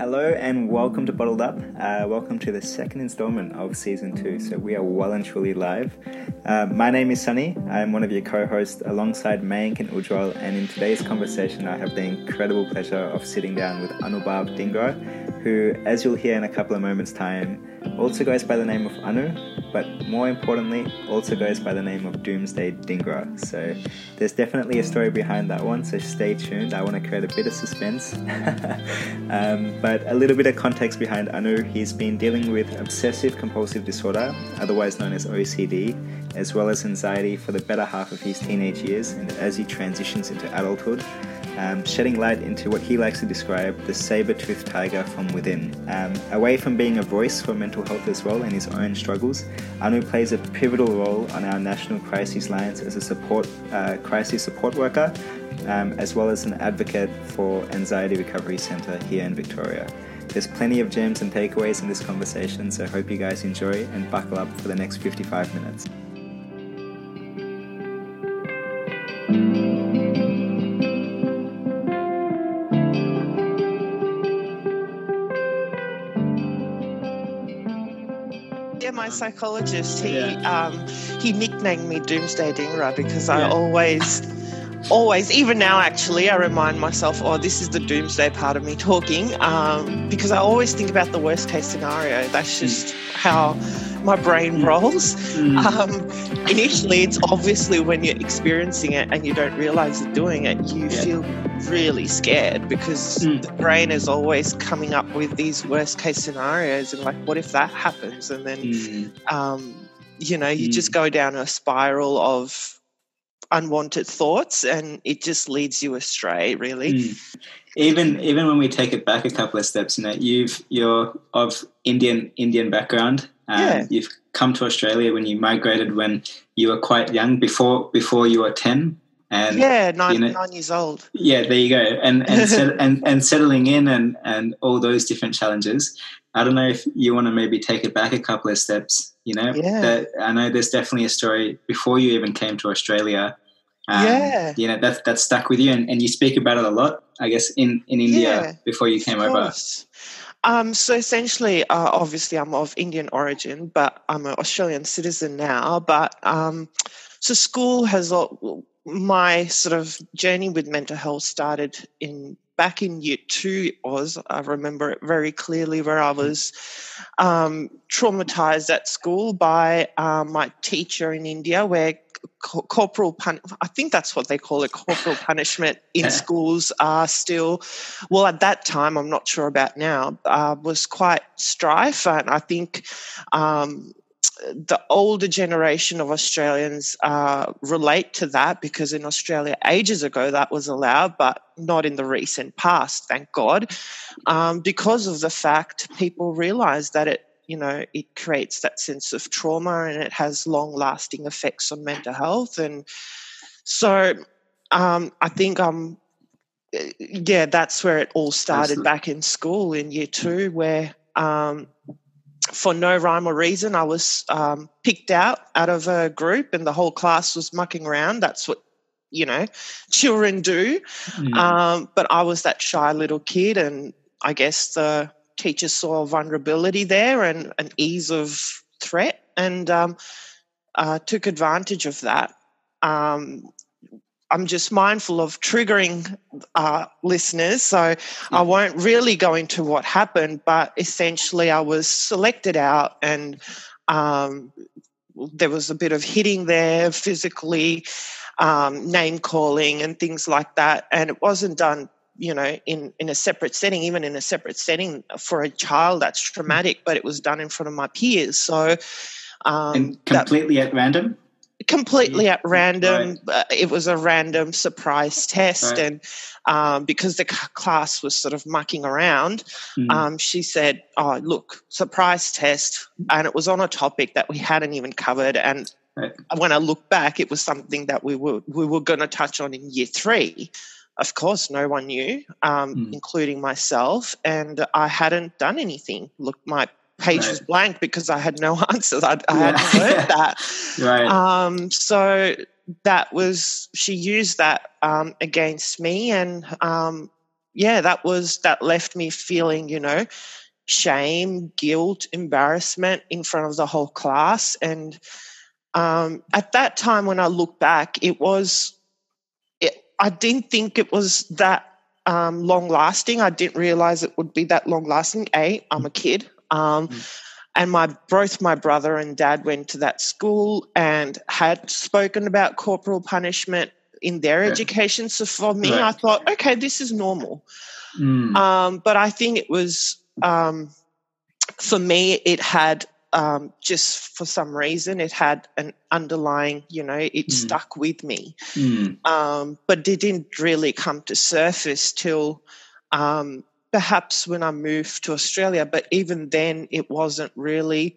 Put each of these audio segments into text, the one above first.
Hello and welcome to Bottled Up. Uh, welcome to the second installment of season two. So we are well and truly live. Uh, my name is Sunny. I'm one of your co-hosts alongside Mayank and Ujwal. And in today's conversation, I have the incredible pleasure of sitting down with Anubhav Dhingra, who, as you'll hear in a couple of moments' time, also goes by the name of Anu, but more importantly, also goes by the name of Doomsday Dhingra. So there's definitely a story behind that one. So stay tuned. I want to create a bit of suspense. um, but a little bit of context behind Anu. He's been dealing with obsessive compulsive disorder, otherwise known as OCD, as well as anxiety for the better half of his teenage years, and as he transitions into adulthood um, shedding light into what he likes to describe the saber toothed tiger from within. Um, away from being a voice for mental health as well and his own struggles, Anu plays a pivotal role on our national crisis lines as a support uh, crisis support worker, um, as well as an advocate for Anxiety Recovery Centre here in Victoria. There's plenty of gems and takeaways in this conversation, so I hope you guys enjoy and buckle up for the next 55 minutes. Psychologist, he yeah. um, he nicknamed me Doomsday Dhingra because I always, always, even now actually, I remind myself, oh, this is the doomsday part of me talking, um, because I always think about the worst case scenario. That's hmm. just how my brain hmm. rolls. Mm. Um, initially, it's obviously when you're experiencing it and you don't realize you're doing it, you yeah. feel really scared because mm. the brain is always coming up with these worst case scenarios and like, what if that happens? And then, mm. um, you know, you just mm. go down a spiral of unwanted thoughts and it just leads you astray really mm. even even when we take it back a couple of steps you know you've you're of indian indian background um, yeah. You've come to Australia when you migrated when you were quite young, before before you were ten. And yeah, nine, you know, nine years old. Yeah, there you go. And and, set, and and settling in and and all those different challenges. I don't know if you want to maybe take it back a couple of steps. You know, yeah. That, I know there's definitely a story before you even came to Australia. Um, yeah, you know that that stuck with you, and, and you speak about it a lot. I guess in in India yeah, before you came over. Um, so essentially, uh, obviously, I'm of Indian origin, but I'm an Australian citizen now. But um, so school has my sort of journey with mental health started in back in year two. It was I remember it very clearly, where I was um, traumatized at school by um, my teacher in India, where corporal pun- I think that's what they call it corporal punishment in schools are still well at that time I'm not sure about now uh, was quite strife. And I think um, the older generation of Australians uh, relate to that because in Australia ages ago that was allowed, but not in the recent past, thank God, um, because of the fact people realise that it you know, it creates that sense of trauma and it has long lasting effects on mental health. And so um, I think um, yeah, that's where it all started Absolutely. back in school in year two, where um, for no rhyme or reason, I was um, picked out out of a group and the whole class was mucking around. That's what you know children do mm. um, but i was that shy little kid and i guess the teachers saw vulnerability there and an ease of threat and um, uh, took advantage of that. Um, I'm just mindful of triggering uh, listeners, so I won't really go into what happened, but essentially, I was selected out and um, there was a bit of hitting there physically, um, name calling, and things like that. And it wasn't done you know in in a separate setting even in a separate setting for a child that's traumatic but it was done in front of my peers so um, and completely that, at random completely at random right. Uh, it was a random surprise test right. and um, because the class was sort of mucking around mm. um, she said oh look surprise test and it was on a topic that we hadn't even covered and right. when i look back it was something that we were we were going to touch on in year three of course, no one knew, um, mm. including myself, and I hadn't done anything. Look, my page right. was blank because I had no answers. I, I yeah. hadn't heard that. right. Um, so that was she used that um, against me, and um, yeah, that was that left me feeling, you know, shame, guilt, embarrassment in front of the whole class. And um, at that time, when I look back, it was, I didn't think it was that um, long lasting. I didn't realize it would be that long lasting. A, I'm a kid. Um, mm. And my both my brother and dad went to that school and had spoken about corporal punishment in their yeah. education. So for me, right. I thought, okay, this is normal. Mm. Um, but I think it was um, for me, it had um, just for some reason it had an underlying, you know, it mm. stuck with me. Mm. Um, but it didn't really come to surface till um, perhaps when I moved to Australia. But even then, it wasn't really.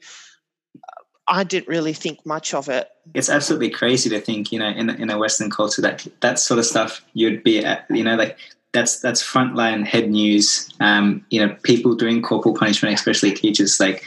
I didn't really think much of it. It's absolutely crazy to think, you know, in in a Western culture that that sort of stuff you'd be, at, you know, like that's that's frontline head news. Um, you know, people doing corporal punishment, especially teachers, like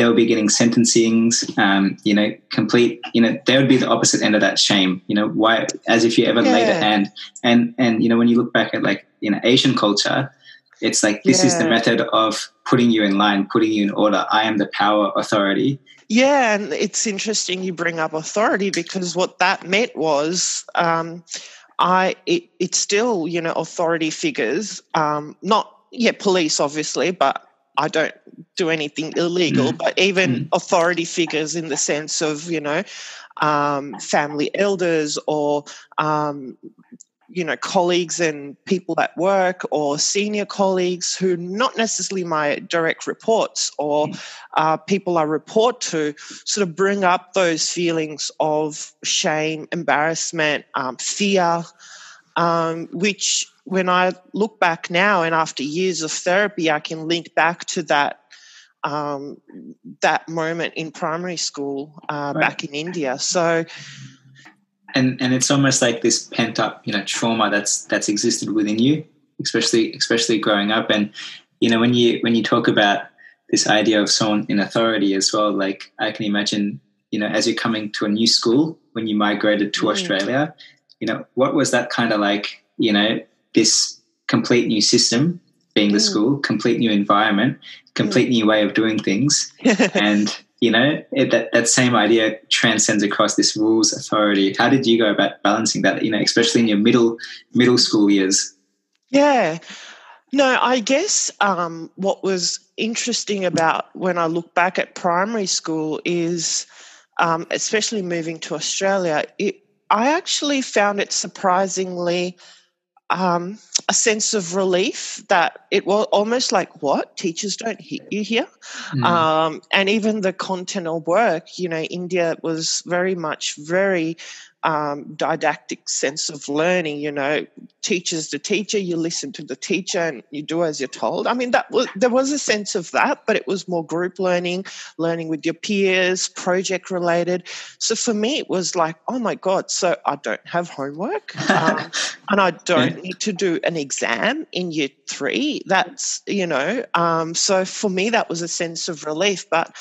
they'll be getting sentencings. Um, you know, complete. You know, they would be the opposite end of that shame. You know, why? As if you ever yeah. laid a hand. And and you know, when you look back at like you know Asian culture, it's like this yeah. is the method of putting you in line, putting you in order. I am the power authority. Yeah, and it's interesting you bring up authority because what that meant was. Um, I it, it's still you know authority figures, um, not yeah police obviously, but I don't do anything illegal. Mm. But even mm. authority figures in the sense of you know um, family elders or um, you know colleagues and people at work or senior colleagues who not necessarily my direct reports or mm. uh, people I report to sort of bring up those feelings of shame, embarrassment, um, fear, um, which when I look back now and after years of therapy, I can link back to that um, that moment in primary school uh, right. back in India. So and and it's almost like this pent up you know trauma that's that's existed within you especially especially growing up and you know when you when you talk about this idea of someone in authority as well like i can imagine you know as you're coming to a new school when you migrated to mm. australia you know what was that kind of like you know this complete new system being the mm. school complete new environment complete mm. new way of doing things and you know it, that that same idea transcends across this rules authority how did you go about balancing that you know especially in your middle middle school years yeah no i guess um, what was interesting about when i look back at primary school is um, especially moving to australia it, i actually found it surprisingly um, a sense of relief that it was almost like what teachers don't hit you here mm. um, and even the content of work you know india was very much very um, didactic sense of learning. You know, teacher's the teacher. You listen to the teacher and you do as you're told. I mean, that was there was a sense of that, but it was more group learning, learning with your peers, project related. So for me, it was like, oh my god! So I don't have homework, um, and I don't need to do an exam in year three. That's you know. Um, so for me, that was a sense of relief, but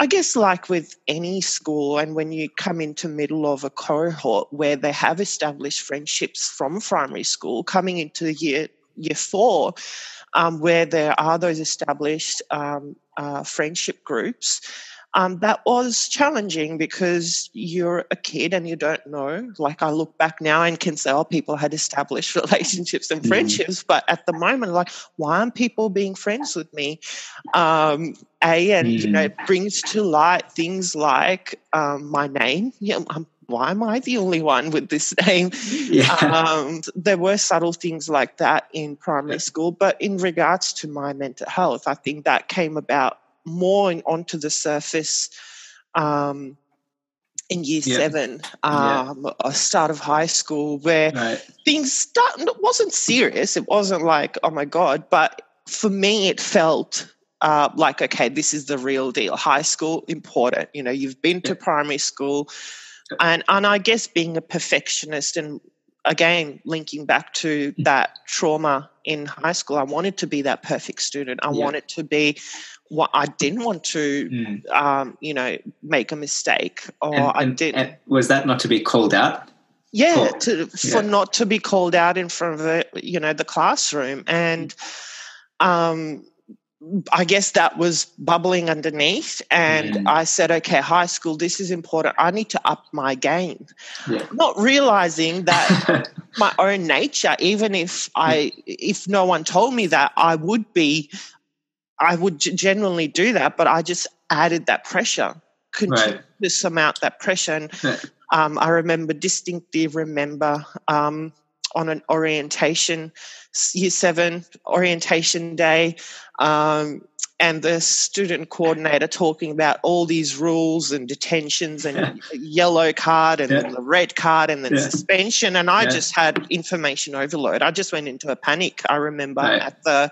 I guess, like with any school, and when you come into middle of a cohort where they have established friendships from primary school, coming into year year four, um, where there are those established um, uh, friendship groups, um, that was challenging because you're a kid and you don't know. Like I look back now and can say, oh, people had established relationships and mm. friendships, but at the moment, like, why aren't people being friends with me? Um, a and mm. you know, it mm. brings to light things like um, my name. Yeah, I'm why am I the only one with this name? Yeah. Um, there were subtle things like that in primary school, but in regards to my mental health, I think that came about more onto the surface um, in year yeah. seven, um, yeah. a start of high school, where right. things start. It wasn't serious. It wasn't like, oh my god. But for me, it felt uh, like, okay, this is the real deal. High school important. You know, you've been to primary school, and and I guess being a perfectionist and again linking back to that trauma in high school i wanted to be that perfect student i yeah. wanted to be what I didn't want to, mm. um, you know, make a mistake, or and, I didn't. was that not to be called out? yeah, to, for yeah. not to be called out in front of the you know the classroom and um I guess that was bubbling underneath. And mm. I said, okay, high school, this is important. I need to up my game. Yeah. Not realizing that my own nature, even if I, if no one told me that, I would be, I would generally do that. But I just added that pressure, continued right. to surmount that pressure. And um, I remember distinctly remember um, on an orientation, year seven orientation day, um, and the student coordinator talking about all these rules and detentions and yeah. yellow card and yeah. the red card and then yeah. suspension. And I just had information overload. I just went into a panic. I remember right. at the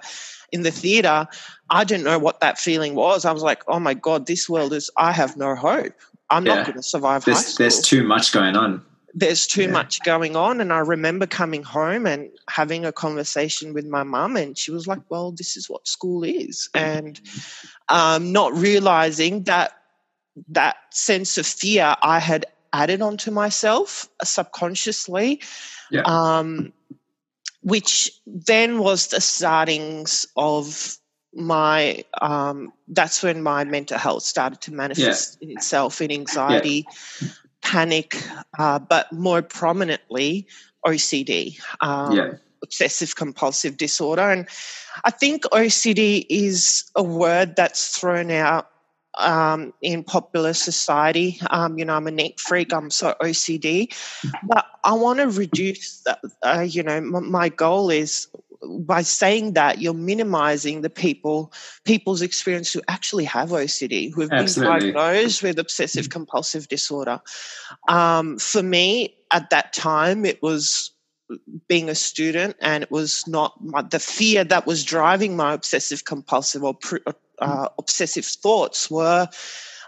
in the theater, I didn't know what that feeling was. I was like, oh my God, this world is, I have no hope. I'm not going to survive there's, high school. There's too much going on there's too yeah. much going on. And I remember coming home and having a conversation with my mum, and she was like, Well, this is what school is. And um, not realizing that that sense of fear I had added onto myself subconsciously. Yeah. Um, which then was the startings of my um, that's when my mental health started to manifest yeah. itself in anxiety yeah panic, uh, but more prominently, OCD. Um, yeah. Obsessive compulsive disorder. And I think OCD is a word that's thrown out um, in popular society. Um, you know, I'm a neat freak, I'm so OCD. But I want to reduce, that, uh, you know, m- my goal is by saying that you're minimizing the people people's experience who actually have OCD, who have Absolutely. been diagnosed with obsessive compulsive disorder. Um, for me, at that time, it was being a student, and it was not my, the fear that was driving my obsessive compulsive or uh, obsessive thoughts were.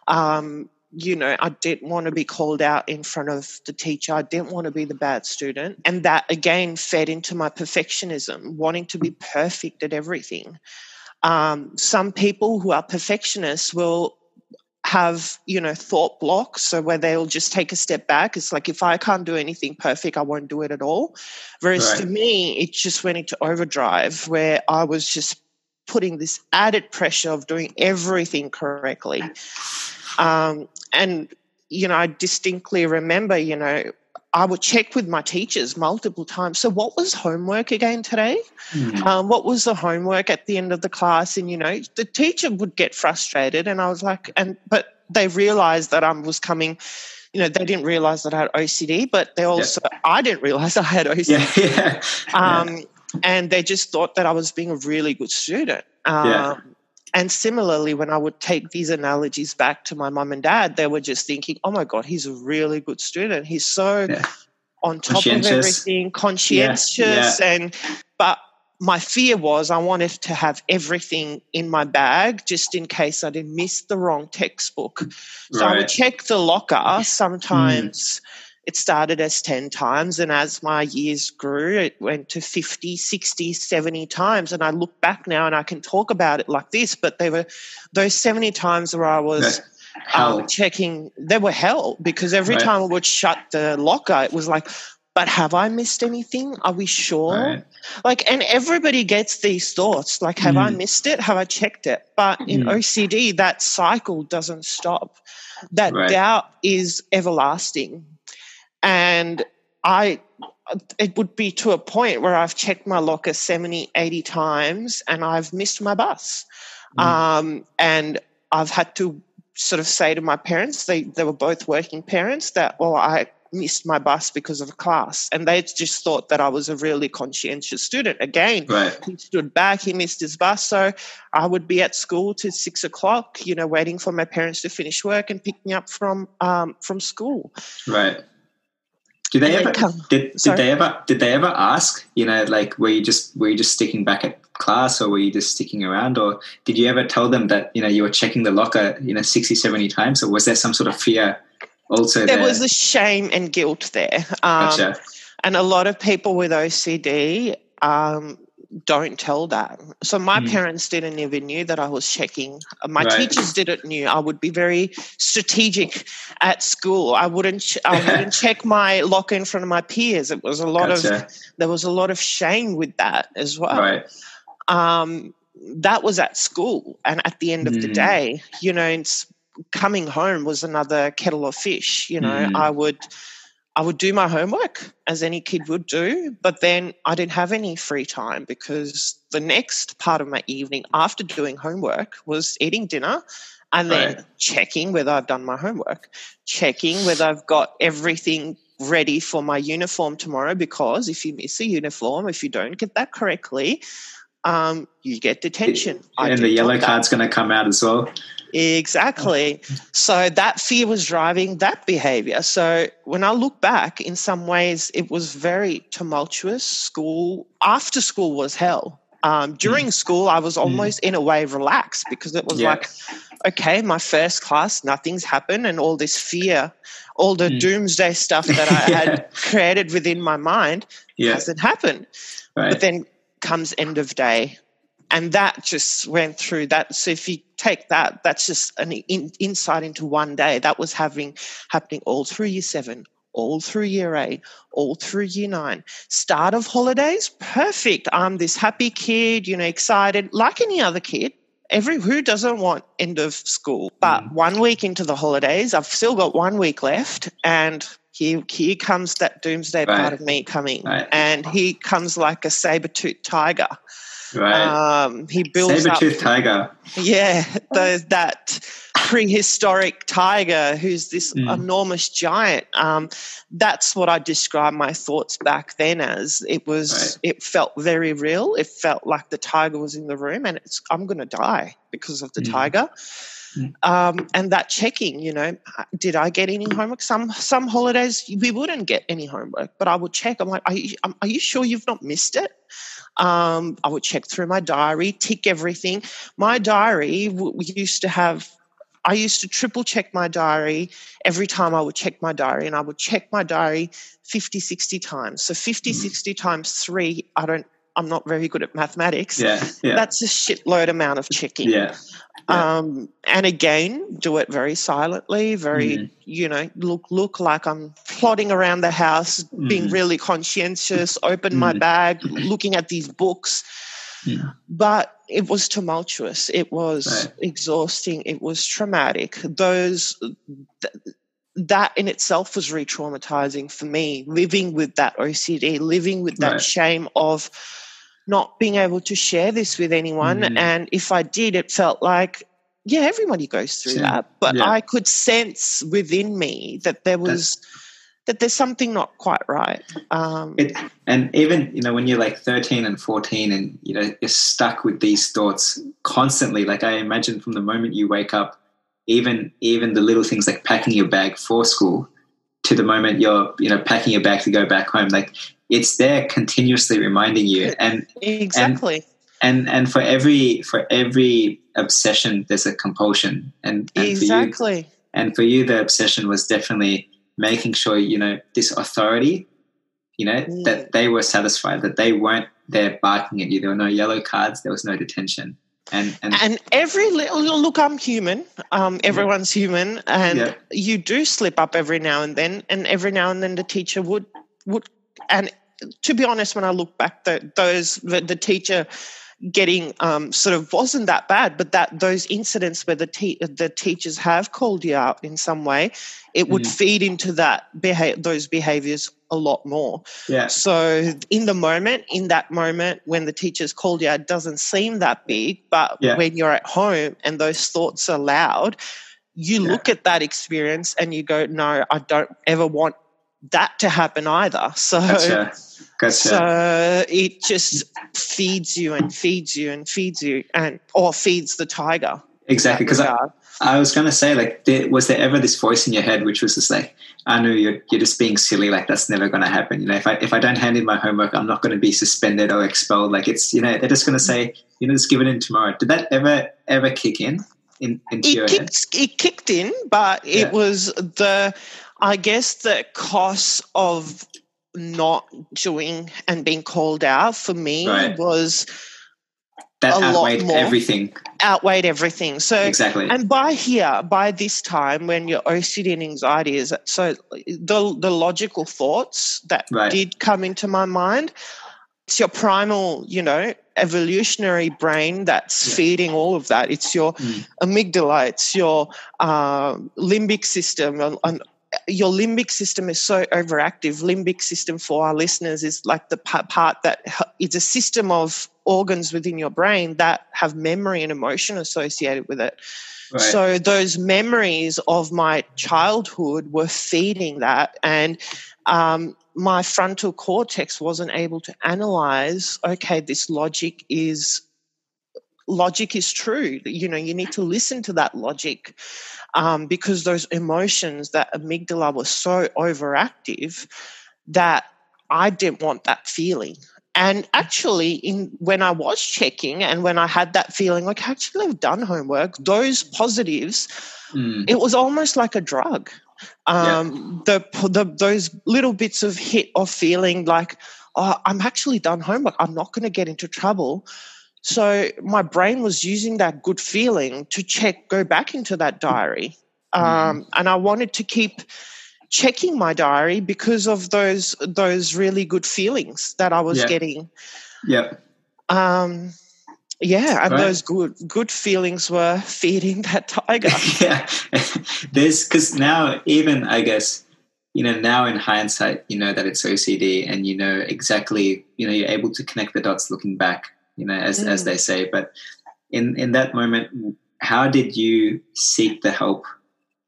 Um, you know, I didn't want to be called out in front of the teacher. I didn't want to be the bad student. And that again fed into my perfectionism, wanting to be perfect at everything. Um, some people who are perfectionists will have, you know, thought blocks. So where they'll just take a step back. It's like, if I can't do anything perfect, I won't do it at all. Whereas right. to me, it just went into overdrive where I was just putting this added pressure of doing everything correctly. Um, and, you know, I distinctly remember, you know, I would check with my teachers multiple times. So, what was homework again today? Mm. Um, what was the homework at the end of the class? And you know, the teacher would get frustrated, and I was like, and but they realized that I was coming. You know, they didn't realize that I had OCD, but they also yeah. I didn't realize I had OCD. Yeah. yeah. Um, and they just thought that I was being a really good student. Um, and similarly, when I would take these analogies back to my mum and dad, they were just thinking, oh my God, he's a really good student. He's so yeah. on top of everything, conscientious. Yeah. Yeah. And, but my fear was I wanted to have everything in my bag just in case I didn't miss the wrong textbook. So right. I would check the locker sometimes. Mm it started as 10 times and as my years grew it went to 50 60 70 times and i look back now and i can talk about it like this but they were those 70 times where i was um, checking they were hell because every right. time i would shut the locker it was like but have i missed anything are we sure right. like and everybody gets these thoughts like have mm. i missed it have i checked it but in mm. ocd that cycle doesn't stop that right. doubt is everlasting and I, it would be to a point where I've checked my locker 70, 80 times and I've missed my bus. Mm. Um, and I've had to sort of say to my parents, they, they were both working parents, that, well, I missed my bus because of a class. And they just thought that I was a really conscientious student. Again, right. he stood back, he missed his bus. So I would be at school to six o'clock, you know, waiting for my parents to finish work and pick me up from um, from school. Right. Did they ever did, did they ever did they ever ask, you know, like were you just were you just sticking back at class or were you just sticking around or did you ever tell them that, you know, you were checking the locker, you know, 60, 70 times or was there some sort of fear also there? There was a shame and guilt there. Um, gotcha. and a lot of people with OCD um, don't tell that. So my Mm. parents didn't even knew that I was checking. Uh, My Right. teachers didn't knew. I would be very strategic at school. I wouldn't. ch- I wouldn't check my locker in front of my peers. It was a lot of. There was a lot of shame with that as well. right. Um, that was at school, and at the end of the Mm. day, you know, it's, coming home was another kettle of fish. You know, Mm. I would. I would do my homework as any kid would do, but then I didn't have any free time because the next part of my evening after doing homework was eating dinner and then Right. checking whether I've done my homework, checking whether I've got everything ready for my uniform tomorrow. Because if you miss a uniform, if you don't get that correctly, um, you get detention. And the yellow card's going to come out as well. Exactly. So that fear was driving that behavior. So when I look back, in some ways, it was very tumultuous. School, after school was hell. Um, during school, I was almost in a way relaxed because it was Yeah. like, okay, my first class, nothing's happened, and all this fear, all the Mm. doomsday stuff that I had created within my mind Yeah. hasn't happened. Right. But then comes end of day. And that just went through that. So if you take that, that's just an in, insight into one day. That was having happening all through year seven, all through year eight, all through year nine. Start of holidays, perfect. I'm this happy kid, you know, excited, like any other kid. Every who doesn't want end of school? But Mm. one week into the holidays, I've still got one week left, and here here comes that doomsday Right. part of me coming, Right. and he comes like a saber toothed tiger. Right. Um, he builds Saber up, tooth tiger. yeah, those, that prehistoric tiger who's this Mm. enormous giant. Um, that's what I describe my thoughts back then as. It was. Right. It felt very real. It felt like the tiger was in the room, and it's. I'm going to die because of the Mm. tiger. Mm. Um, and that checking, you know, did I get any homework? Some some holidays we wouldn't get any homework, but I would check. I'm like, are you, um, are you sure you've not missed it? Um, I would check through my diary, tick everything. My diary w- we used to have. I used to triple check my diary every time I would check my diary, and I would check my diary 50, 60 times. So 50, Mm. 60 times three, I don't, I'm not very good at mathematics. Yeah. Yeah. That's a shitload amount of checking. yeah. Yeah. Um, and again, do it very silently, very, Mhm. you know, look look like I'm plodding around the house, being Mhm. really conscientious, open my Mhm. bag, looking at these books. Mm. But it was tumultuous. It was Right. exhausting. It was traumatic. Those th- that in itself was re-traumatizing for me. Living with that OCD, living with that Right. shame of not being able to share this with anyone. Mhm. And if I did, it felt like, yeah, everybody goes through Sure. that. But Yeah. I could sense within me that there was that there's something not quite right. Um, It, and even you know when you're like 13 and 14 and you know you're stuck with these thoughts constantly like i imagine from the moment you wake up even even the little things like packing your bag for school to the moment you're you know packing your bag to go back home like it's there continuously reminding you and exactly. and and for every for every obsession there's a compulsion and, and for you exactly. and for you the obsession was definitely making sure you know this authority you know Mm. that they were satisfied that they weren't there barking at you there were no yellow cards there was no detention and and, and every little look i'm human. Um, everyone's human. And Yeah. you do slip up every now and then. And every now and then the teacher would would and to be honest when i look back the, those the, the teacher getting um, sort of wasn't that bad but that those incidents where the te- the teachers have called you out in some way it would Mhm. feed into that beha- those behaviors a lot more yeah so in the moment, in that moment when the teacher's called you, out, it doesn't seem that big, but Yeah. when you're at home and those thoughts are loud, you Yeah. look at that experience and you go, "No, I don't ever want that to happen either." So, gotcha. Gotcha. so it just feeds you and feeds you and feeds you, and or feeds the tiger. exactly because I, I was going to say like there, was there ever this voice in your head which was just like i know you're, you're just being silly like that's never going to happen. You know if i if i don't hand in my homework i'm not going to be suspended or expelled. Like it's you know they're just going to say you know just give it in tomorrow. Did that ever ever kick in in your it kicked, it kicked in, but it Yeah. was the, I guess, the cost of not doing and being called out for me right. was that a outweighed lot more, everything. Outweighed everything. So exactly. And by here, by this time, when your OCD and anxiety is so the the logical thoughts that right. did come into my mind, it's your primal, you know, evolutionary brain that's yeah. feeding all of that. It's your mm. amygdala, it's your uh, limbic system, and, and your limbic system is so overactive. Limbic system for our listeners is like the part that it's a system of organs within your brain that have memory and emotion associated with it. Right. So those memories of my childhood were feeding that, and um, my frontal cortex wasn't able to analyze. Okay, this logic is logic is true. You know, you need to listen to that logic um, because those emotions, that amygdala was so overactive that I didn't want that feeling. And actually, in when I was checking and when I had that feeling, like actually I've done homework, those positives, mm. it was almost like a drug. Um, yeah. the, the those little bits of hit of feeling like, oh, I'm actually done homework. I'm not going to get into trouble. So my brain was using that good feeling to check, go back into that diary. Mm-hmm. Um, mm. And I wanted to keep checking my diary because of those those really good feelings that I was getting. Yeah. Um, yeah, and right. those good good feelings were feeding that tiger. yeah, there's because now even I guess you know now in hindsight you know that it's OCD and you know exactly you know you're able to connect the dots looking back you know as mm. as they say. But in in that moment, how did you seek the help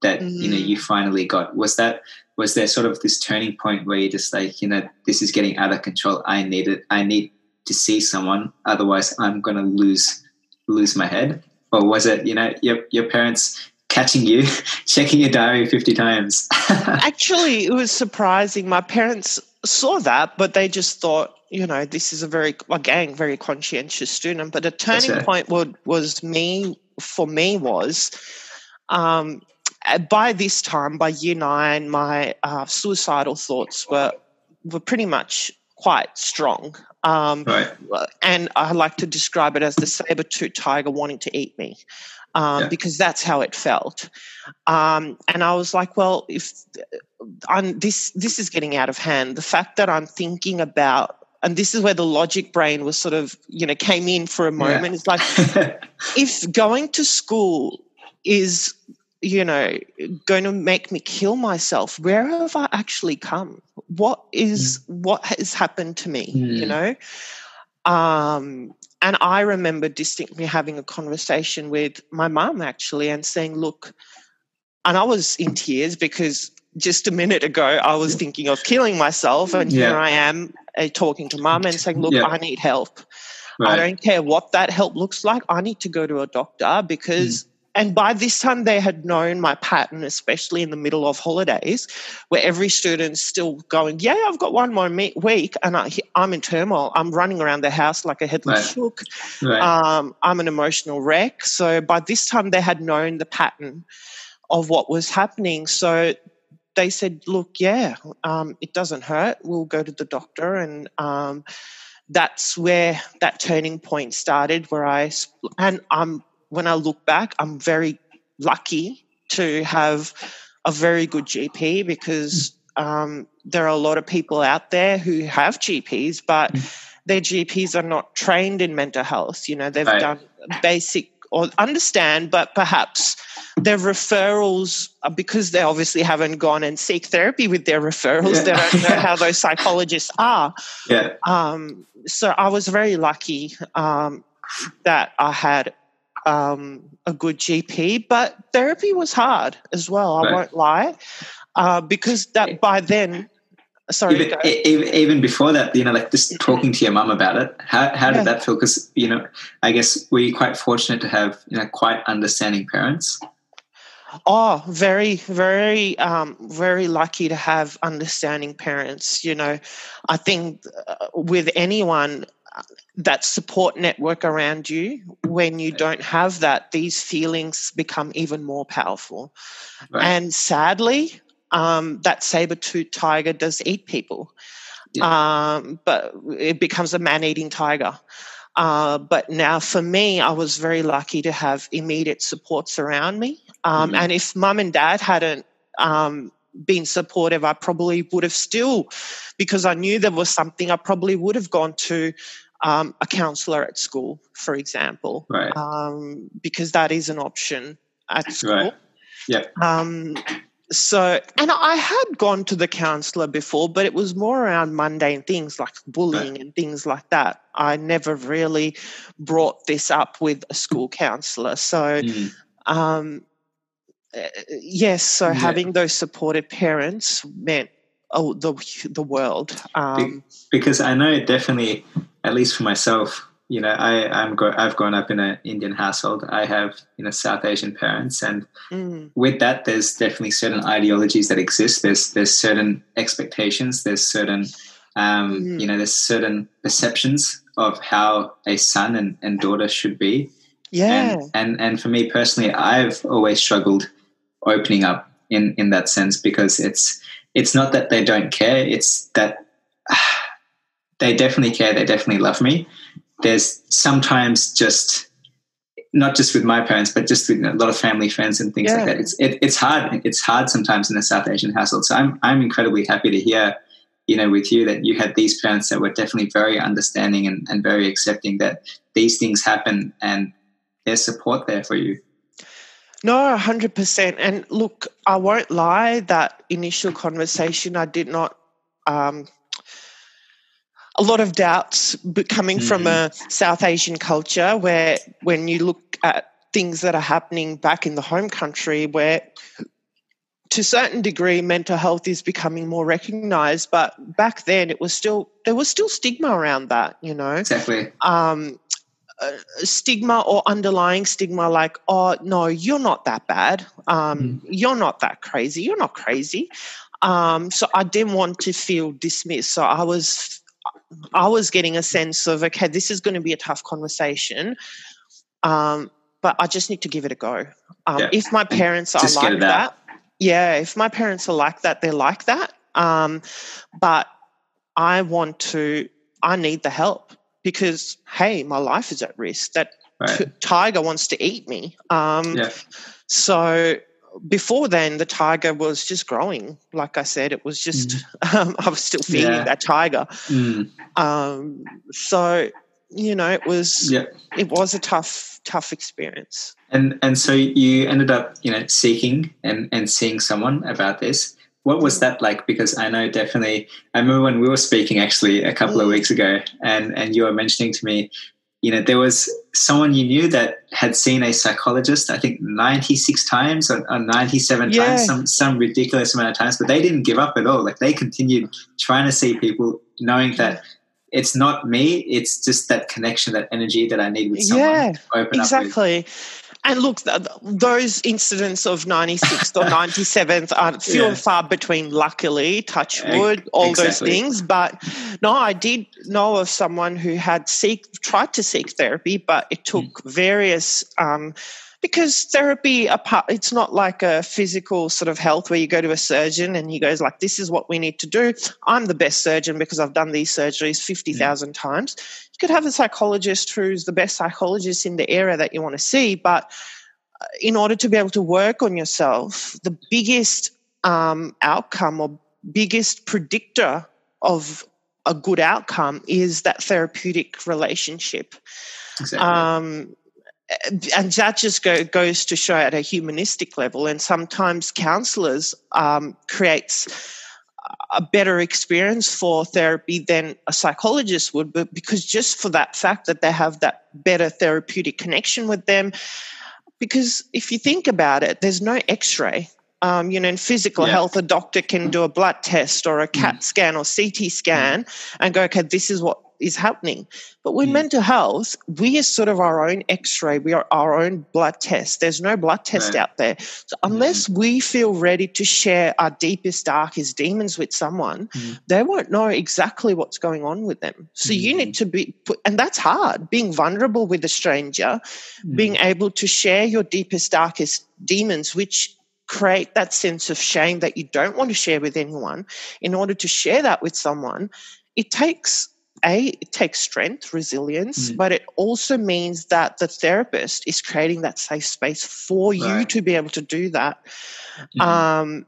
that mm. you know you mm. finally got? Was that was there sort of this turning point where you're just like you know this is getting out of control? I need it. I need to see someone otherwise i'm going to lose lose my head or was it you know your your parents catching you checking your diary 50 times actually it was surprising my parents saw that but they just thought you know this is a very again very conscientious student but a turning point would, was me for me was um, by this time by year nine my uh, suicidal thoughts were were pretty much quite strong. Um, right. And I like to describe it as the saber tooth tiger wanting to eat me. Um, yeah. Because that's how it felt, um, and I was like, "Well, if I'm, this this is getting out of hand, the fact that I'm thinking about and this is where the logic brain was sort of you know came in for a moment yeah. it's like if going to school is you know, going to make me kill myself. Where have I actually come? What is mm. what has happened to me? Mm. You know, um, and I remember distinctly having a conversation with my mum actually, and saying, "Look," and I was in tears because just a minute ago I was thinking of killing myself, and yeah. here I am uh, talking to mum and saying, "Look, yeah. I need help." Right. I don't care what that help looks like. I need to go to a doctor because mm and by this time, they had known my pattern, especially in the middle of holidays, where every student's still going, Yeah, I've got one more me- week. And I, am in turmoil. I'm running around the house like a headless right. chook. Right. Um, I'm an emotional wreck. So by this time, they had known the pattern of what was happening. So they said, Look, yeah, um, it doesn't hurt. We'll go to the doctor. And um, that's where that turning point started, where I, and I'm when I look back, I'm very lucky to have a very good GP because um, there are a lot of people out there who have GPs, but their GPs are not trained in mental health. You know, they've right. done basic or understand, but perhaps their referrals, because they obviously haven't gone and seek therapy with their referrals, yeah. they don't know how those psychologists are. Yeah. Um, so I was very lucky um, that I had um, a good GP, but therapy was hard as well. I right. won't lie, uh, because that by then, sorry, even, even, even, before that, you know, like just talking to your mum about it. How how did yeah. that feel? Because you know, I guess we're quite fortunate to have you know quite understanding parents? Oh, very, very, um, very lucky to have understanding parents. You know, I think uh, with anyone, that support network around you when you don't have that these feelings become even more powerful right. and sadly um, that saber-tooth tiger does eat people yeah. um, but it becomes a man-eating tiger. Uh, but now for me, I was very lucky to have immediate supports around me. Um, mm-hmm. And if mum and dad hadn't um, been supportive, I probably would have still, because I knew there was something, I probably would have gone to um, a counsellor at school, for example, right. Um, because that is an option at school. Right. Yeah. Um, so, and I had gone to the counsellor before, but it was more around mundane things like bullying right. and things like that. I never really brought this up with a school counsellor. So, mm. um, uh, yes, so yeah. having those supported parents meant oh the the world. Um, because I know definitely, at least for myself, you know, I I'm go, I've grown up in an Indian household. I have you know South Asian parents, and mm. with that, there's definitely certain ideologies that exist. There's there's certain expectations. There's certain um, mm. you know there's certain perceptions of how a son and, and daughter should be. Yeah, and, and and for me personally, I've always struggled opening up in in that sense because it's it's not that they don't care. It's that they definitely care. They definitely love me there's sometimes just not just with my parents, but just with a lot of family friends and things yeah. like that. It's it, it's hard. It's hard sometimes in a South Asian household. So I'm I'm incredibly happy to hear, you know, with you that you had these parents that were definitely very understanding and, and very accepting that these things happen and there's support there for you. No, hundred percent. And look, I won't lie. That initial conversation, I did not um, a lot of doubts coming mm. from a South Asian culture where when you look at things that are happening back in the home country where to a certain degree mental health is becoming more recognized but back then it was still there was still stigma around that you know? Exactly. Um, uh, stigma or underlying stigma like oh no you're not that bad. Um, mm. you're not that crazy. You're not crazy. Um, so i didn't want to feel dismissed. So i was I was getting a sense of, okay, this is going to be a tough conversation, um, but I just need to give it a go. Um, yeah. If my parents are just like that, yeah, if my parents are like that, they're like that. Um, but I want to, I need the help because, hey, my life is at risk. That right. t- tiger wants to eat me. Um, yeah. So before then, the tiger was just growing. Like I said, it was just, mm. um, I was still feeding yeah. that tiger. Mm. Um, so, you know, it was, yeah. it was a tough, tough experience. And, and so you ended up, you know, seeking and, and seeing someone about this. What was that like? Because I know definitely, I remember when we were speaking actually a couple mm. of weeks ago and, and you were mentioning to me you know, there was someone you knew that had seen a psychologist, I think 96 times or, or 97 yeah. times, some, some ridiculous amount of times, but they didn't give up at all. Like they continued trying to see people, knowing that it's not me, it's just that connection, that energy that I need with someone. Yeah, exactly. And look, those incidents of 96th or 97th are few yeah. and far between, luckily, touch wood, all exactly. those things. But no, I did know of someone who had seek, tried to seek therapy, but it took mm. various. Um, because therapy apart it's not like a physical sort of health where you go to a surgeon and he goes like this is what we need to do i'm the best surgeon because i've done these surgeries 50,000 mm. times you could have a psychologist who's the best psychologist in the area that you want to see, but uh, in order to be able to work on yourself, the biggest um, outcome or biggest predictor of a good outcome is that therapeutic relationship. Exactly. Um, and that just go, goes to show at a humanistic level. And sometimes counselors um, creates a better experience for therapy than a psychologist would, but because just for that fact that they have that better therapeutic connection with them. Because if you think about it, there's no x ray. Um, you know, in physical yeah. health, a doctor can do a blood test or a CAT mm. scan or CT scan mm. and go, okay, this is what is happening. But with mm. mental health, we are sort of our own x ray, we are our own blood test. There's no blood test right. out there. So, unless mm. we feel ready to share our deepest, darkest demons with someone, mm. they won't know exactly what's going on with them. So, you need mm. to be, put, and that's hard being vulnerable with a stranger, being mm. able to share your deepest, darkest demons, which create that sense of shame that you don't want to share with anyone in order to share that with someone it takes a it takes strength resilience mm. but it also means that the therapist is creating that safe space for right. you to be able to do that mm. um,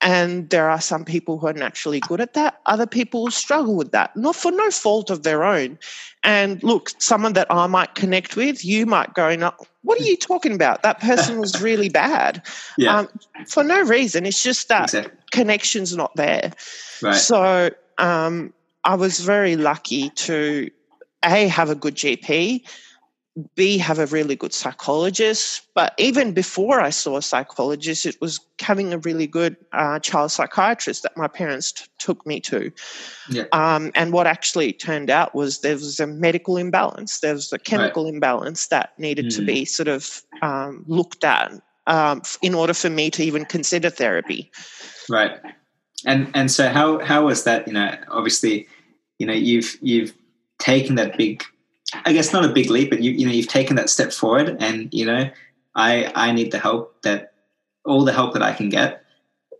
and there are some people who are naturally good at that other people struggle with that not for no fault of their own and look someone that i might connect with you might go what are you talking about that person was really bad yeah. Um, for no reason it's just that exactly. connection's not there right. so um, I was very lucky to A, have a good GP, B, have a really good psychologist. But even before I saw a psychologist, it was having a really good uh, child psychiatrist that my parents t- took me to. Yeah. Um, and what actually turned out was there was a medical imbalance, there was a chemical right. imbalance that needed mm. to be sort of um, looked at um, in order for me to even consider therapy. Right and and so how how was that you know obviously you know you've you've taken that big i guess not a big leap but you you know you've taken that step forward and you know i i need the help that all the help that i can get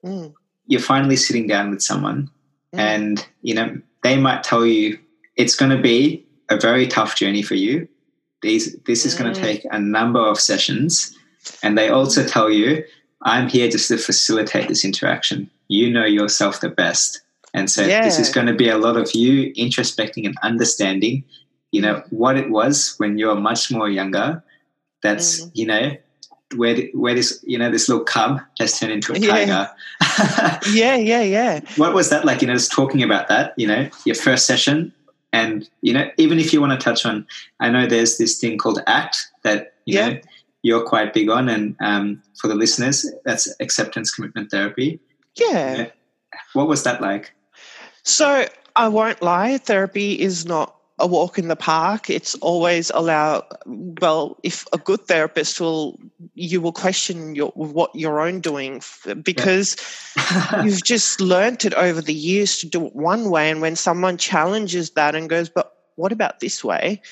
mm. you're finally sitting down with someone mm. and you know they might tell you it's going to be a very tough journey for you these this is mm. going to take a number of sessions and they also tell you i'm here just to facilitate this interaction you know yourself the best. And so yeah. this is going to be a lot of you introspecting and understanding, you know, what it was when you were much more younger. That's, mm. you know, where where this you know this little cub has turned into a tiger. Yeah. yeah, yeah, yeah. What was that like? You know, just talking about that. You know, your first session, and you know, even if you want to touch on, I know there's this thing called ACT that you yeah. know you're quite big on, and um, for the listeners, that's acceptance commitment therapy. Yeah. What was that like? So I won't lie, therapy is not a walk in the park. It's always allow well, if a good therapist will you will question your what you're own doing because yeah. you've just learnt it over the years to do it one way and when someone challenges that and goes, But what about this way?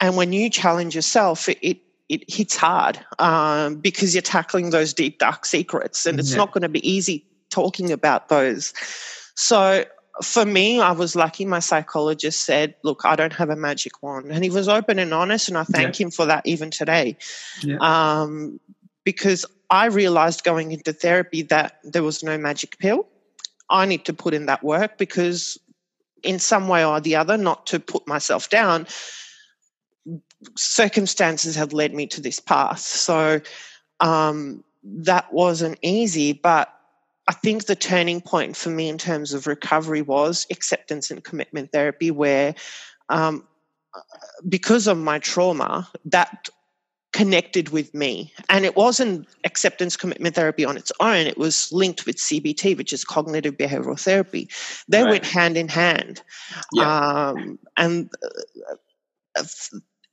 And when you challenge yourself, it, it it hits hard um, because you're tackling those deep dark secrets and it's yeah. not going to be easy talking about those. So for me, I was lucky. My psychologist said, Look, I don't have a magic wand. And he was open and honest, and I thank yeah. him for that even today. Yeah. Um, because I realized going into therapy that there was no magic pill. I need to put in that work because, in some way or the other, not to put myself down, circumstances have led me to this path. So um, that wasn't easy, but I think the turning point for me in terms of recovery was acceptance and commitment therapy, where um, because of my trauma, that connected with me. And it wasn't acceptance commitment therapy on its own, it was linked with CBT, which is cognitive behavioral therapy. They right. went hand in hand. Yeah. Um, and uh,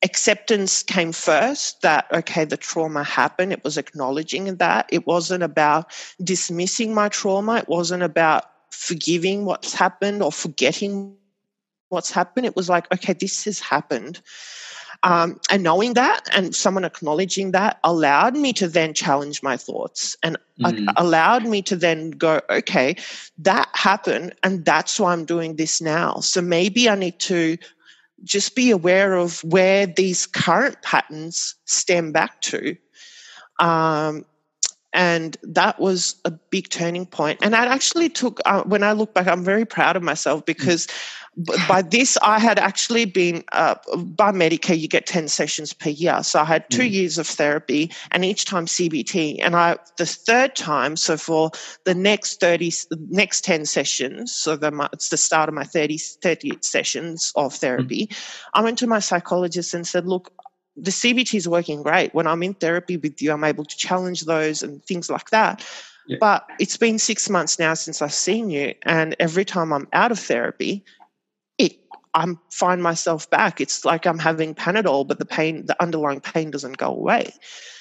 acceptance came first that okay the trauma happened it was acknowledging that it wasn't about dismissing my trauma it wasn't about forgiving what's happened or forgetting what's happened it was like okay this has happened um, and knowing that and someone acknowledging that allowed me to then challenge my thoughts and mm. allowed me to then go, okay, that happened and that's why I'm doing this now. So maybe I need to just be aware of where these current patterns stem back to. Um, and that was a big turning point. And I actually took, uh, when I look back, I'm very proud of myself because by this, I had actually been, uh, by Medicare, you get 10 sessions per year. So I had two mm. years of therapy and each time CBT. And I, the third time, so for the next 30, next 10 sessions, so the, it's the start of my 30, 30 sessions of therapy, mm. I went to my psychologist and said, look, the CBT is working great. When I'm in therapy with you, I'm able to challenge those and things like that. Yeah. But it's been six months now since I've seen you, and every time I'm out of therapy, I find myself back. It's like I'm having Panadol, but the pain, the underlying pain doesn't go away.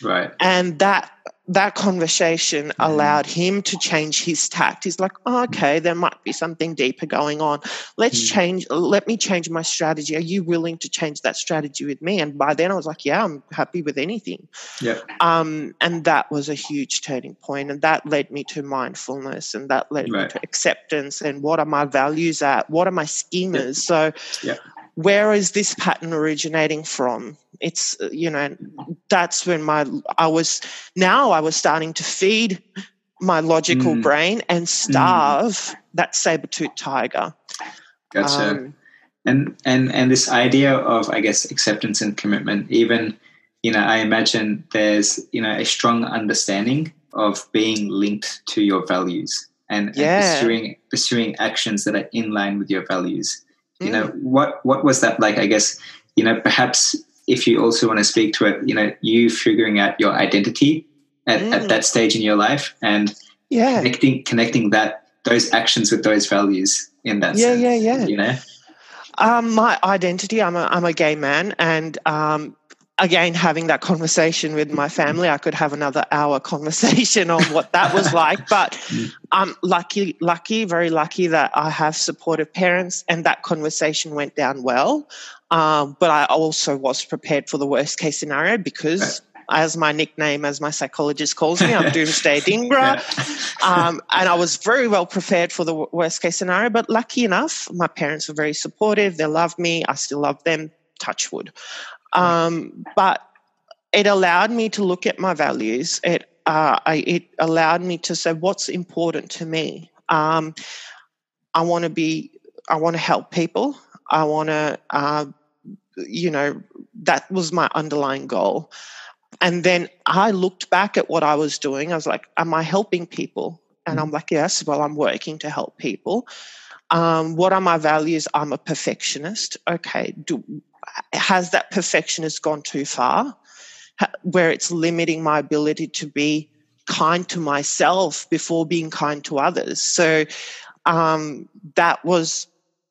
Right. And that that conversation mm. allowed him to change his tact. He's like, oh, okay, there might be something deeper going on. Let's mm. change, let me change my strategy. Are you willing to change that strategy with me? And by then I was like, yeah, I'm happy with anything. Yeah. Um, and that was a huge turning point, And that led me to mindfulness and that led right. me to acceptance and what are my values at? What are my schemas? So yeah where is this pattern originating from it's you know that's when my i was now i was starting to feed my logical mm. brain and starve mm. that saber-toothed tiger gotcha um, and and and this idea of i guess acceptance and commitment even you know i imagine there's you know a strong understanding of being linked to your values and, yeah. and pursuing pursuing actions that are in line with your values you know mm. what what was that like i guess you know perhaps if you also want to speak to it you know you figuring out your identity at, mm. at that stage in your life and yeah connecting connecting that those actions with those values in that yeah sense, yeah yeah you know um, my identity i'm a, I'm a gay man and um, again having that conversation with my family i could have another hour conversation on what that was like but mm. i'm lucky lucky very lucky that i have supportive parents and that conversation went down well um, but i also was prepared for the worst case scenario because as my nickname, as my psychologist calls me, I'm Doomsday Dhingra. Um, and I was very well prepared for the worst case scenario. But lucky enough, my parents were very supportive. They loved me. I still love them. Touch wood. Um, but it allowed me to look at my values. It uh, I, it allowed me to say what's important to me. Um, I want to be. I want to help people. I want to. Uh, you know, that was my underlying goal. And then I looked back at what I was doing. I was like, "Am I helping people?" And mm. I'm like, "Yes." Well, I'm working to help people. Um, what are my values? I'm a perfectionist. Okay, do has that perfectionist gone too far where it's limiting my ability to be kind to myself before being kind to others. So um, that was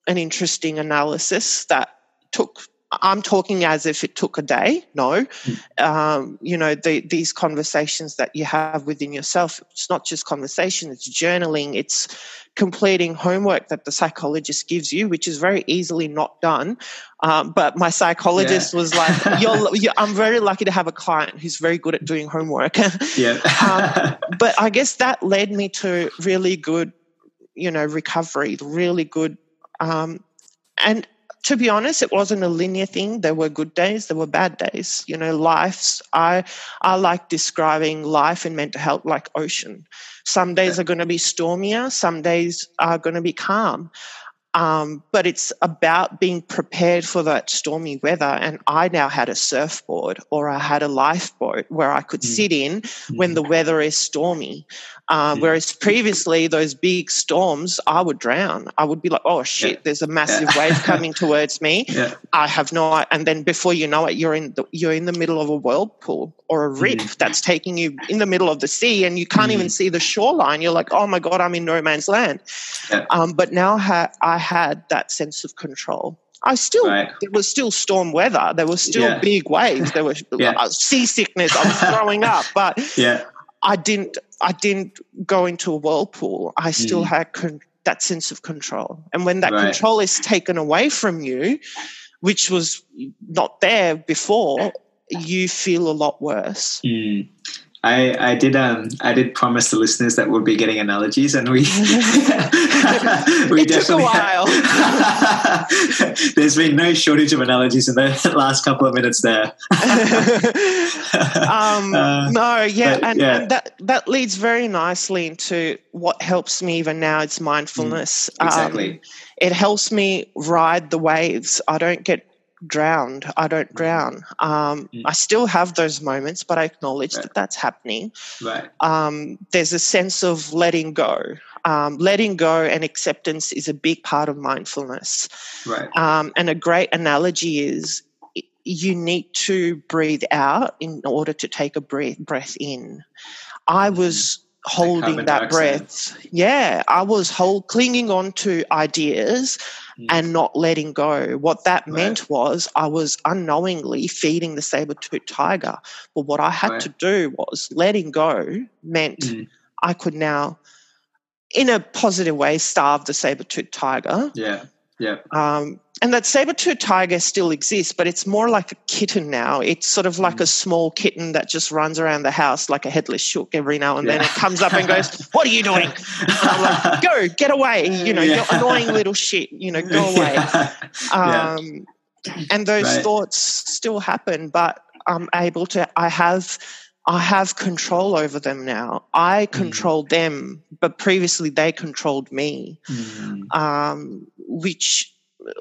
an interesting analysis that took I'm talking as if it took a day. No, mm. um, you know the, these conversations that you have within yourself. It's not just conversation; it's journaling. It's completing homework that the psychologist gives you, which is very easily not done. Um, but my psychologist yeah. was like, you're, you're, "I'm very lucky to have a client who's very good at doing homework." yeah. um, but I guess that led me to really good, you know, recovery. Really good. Um, and to be honest, it wasn't a linear thing. There were good days, there were bad days. You know, life's I I like describing life and mental health like ocean. Some days are going to be stormier, some days are going to be calm. Um, but it's about being prepared for that stormy weather. And I now had a surfboard or I had a lifeboat where I could mm. sit in mm. when the weather is stormy. Um, whereas previously, those big storms, I would drown. I would be like, "Oh shit! Yeah. There's a massive yeah. wave coming towards me." Yeah. I have no, and then before you know it, you're in the, you're in the middle of a whirlpool or a rip mm. that's taking you in the middle of the sea, and you can't mm. even see the shoreline. You're like, "Oh my god, I'm in no man's land." Um, but now ha- I had that sense of control. I still right. there was still storm weather. There were still yeah. big waves. There was yeah. seasickness. I was throwing up, but yeah. I didn't. I didn't go into a whirlpool. I still mm. had con- that sense of control. And when that right. control is taken away from you, which was not there before, you feel a lot worse. Mm. I, I did um I did promise the listeners that we'll be getting analogies and we we it took a while. there's been no shortage of analogies in the last couple of minutes there. um, uh, no, yeah, but, and, yeah. and, that that leads very nicely into what helps me even now. It's mindfulness. Mm, exactly. Um, it helps me ride the waves. I don't get drowned. I don't mm-hmm. drown. Um, mm. I still have those moments, but I acknowledge right. that that's happening. Right. Um, there's a sense of letting go. Um, letting go and acceptance is a big part of mindfulness. Right. Um, and a great analogy is you need to breathe out in order to take a breath, breath in. I mm-hmm. was holding that breath. Yeah, I was hold, clinging on to ideas. And not letting go. What that right. meant was I was unknowingly feeding the saber tooth tiger. But what I had right. to do was letting go meant mm. I could now, in a positive way, starve the saber tooth tiger. Yeah. Yeah. Um, and that saber-tooth tiger still exists, but it's more like a kitten now. It's sort of like mm. a small kitten that just runs around the house like a headless chook every now and yeah. then. It comes up and goes, "What are you doing?" And I'm like, "Go, get away! You know, yeah. you're annoying little shit. You know, go away." Yeah. Um, and those right. thoughts still happen, but I'm able to. I have. I have control over them now. I mm. control mm. them, but previously they controlled me, mm. um, which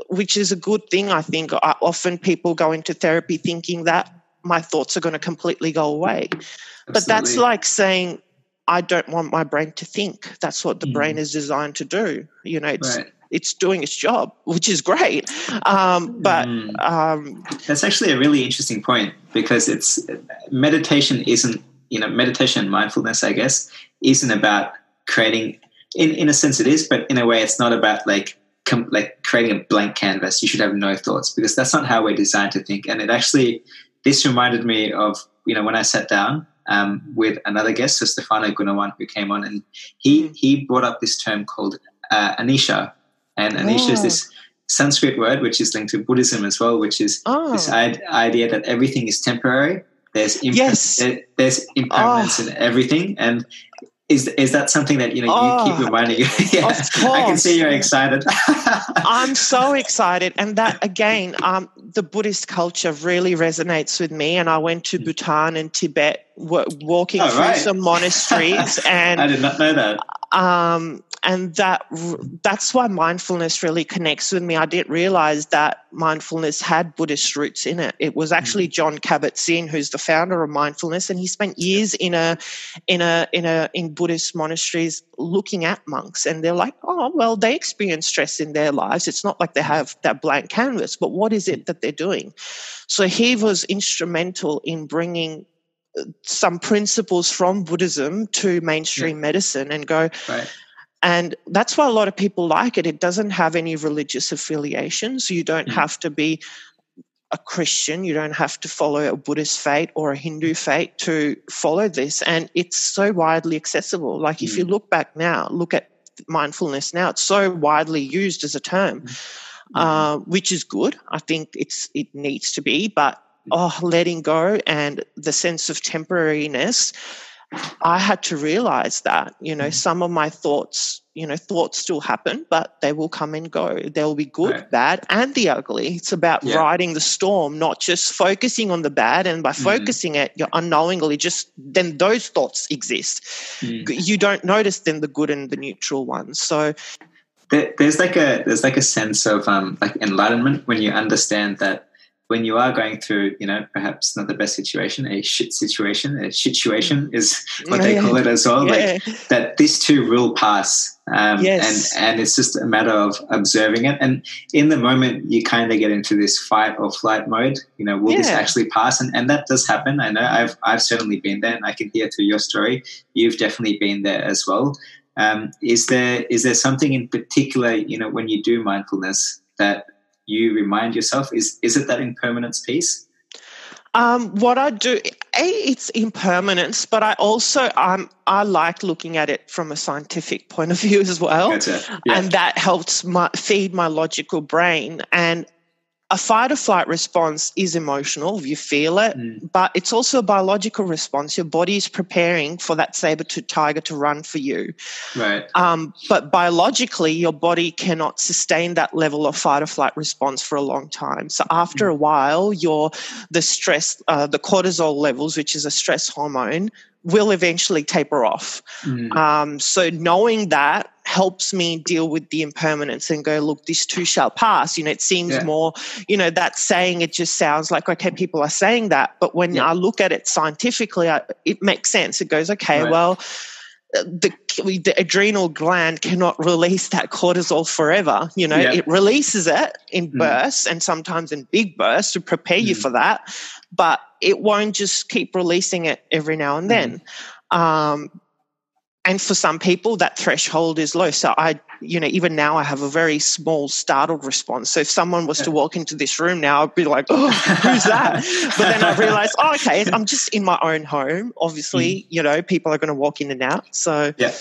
which is a good thing, I think. I, often people go into therapy thinking that my thoughts are going to completely go away. Absolutely. But that's like saying, I don't want my brain to think. That's what the mm. brain is designed to do. You know, it's. Right. It's doing its job, which is great, um, but mm. um, that's actually a really interesting point because it's meditation isn't you know meditation and mindfulness, I guess, isn't about creating. In in a sense, it is, but in a way, it's not about like com- like creating a blank canvas. You should have no thoughts because that's not how we're designed to think. And it actually, this reminded me of you know when I sat down um, with another guest, so Stefano Gunawan, who came on, and he hmm. he brought up this term called uh, anicca, and anicca oh. is this Sanskrit word which is linked to Buddhism as well, which is oh. this idea that everything is temporary. There's yes. there, there's impermanence oh. in everything, and is is that something that you know oh, you keep oh, reminding you? yeah, I can see you're excited. I'm so excited, and that again, um, the Buddhist culture really resonates with me. And I went to hmm. Bhutan and Tibet, walking oh, through right. some monasteries, and I did not know that. Um, and that that's why mindfulness really connects with me. I didn't realize that mindfulness had Buddhist roots in it. It was actually mm. Jon Kabat-Zinn who's the founder of mindfulness, and he spent years in a in a in a in Buddhist monasteries looking at monks, and they're like, oh well, they experience stress in their lives. It's not like they have that blank canvas, but what is it that they're doing? So he was instrumental in bringing uh, some principles from Buddhism to mainstream yeah. medicine and go. Right and that's why a lot of people like it. It doesn't have any religious affiliation. So you don't mm. have to be a Christian, you don't have to follow a Buddhist faith or a Hindu faith to follow this. And it's so widely accessible. Like mm. if you mm. look back now, look at mindfulness now, it's so widely used as a term, mm. uh, which is good. I think it's it needs to be, but oh, letting go and the sense of temporariness I had to realize that, you know, mm. some of my thoughts, you know, thoughts still happen, but they will come and go. They'll be good, right. bad, and the ugly. It's about yeah. riding the storm, not just focusing on the bad. And by mm. focusing it, you're unknowingly just then those thoughts exist. Mm. You don't notice then the good and the neutral ones. So there's like a there's like a sense of um like enlightenment when you understand that when you are going through, you know, perhaps not the best situation, a shit situation, a situation is what they call it as well. Yeah. Like that, this too will pass, um, yes. and and it's just a matter of observing it. And in the moment, you kind of get into this fight or flight mode. You know, will yeah. this actually pass? And and that does happen. I know I've I've certainly been there, and I can hear through your story, you've definitely been there as well. Um, is there is there something in particular, you know, when you do mindfulness that you remind yourself? Is is it that impermanence piece? Um, what I do, a, it's impermanence, but I also um, I like looking at it from a scientific point of view as well, yeah. and that helps my, feed my logical brain. And a fight or flight response is emotional, you feel it, mm. but it's also a biological response. Your body is preparing for that saber tooth tiger to run for you. Right. Um, but biologically, your body cannot sustain that level of fight or flight response for a long time. So after mm. a while, your the stress, uh, the cortisol levels, which is a stress hormone, will eventually taper off. Mm. Um, so knowing that helps me deal with the impermanence and go, look, this too shall pass. You know, it seems yeah. more, you know, that saying, it just sounds like, okay, people are saying that. But when yeah. I look at it scientifically, I, it makes sense. It goes, okay, right. well, the, the, adrenal gland cannot release that cortisol forever. You know, yeah. it releases it in mm. bursts and sometimes in big bursts to prepare mm. you for that, but it won't just keep releasing it every now and then. Mm. Um, and for some people that threshold is low. So i you know even now i have a very small startled response. So if someone was to walk into this room now i'd be like oh who's that? But then i realize oh okay i'm just in my own home. Obviously mm. you know people are going to walk in and out. So yeah.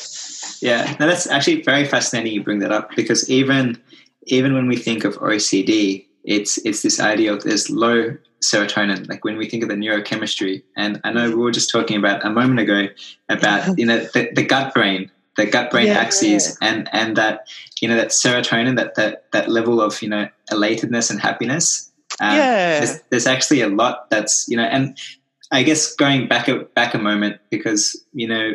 Yeah. Now that's actually very fascinating you bring that up because even even when we think of ocd it's it's this idea of this low serotonin like when we think of the neurochemistry and i know we were just talking about a moment ago about you know the, the gut brain the gut brain yeah, axes yeah. and and that you know that serotonin that that that level of you know elatedness and happiness um, yeah. There's, there's, actually a lot that's you know and i guess going back a back a moment because you know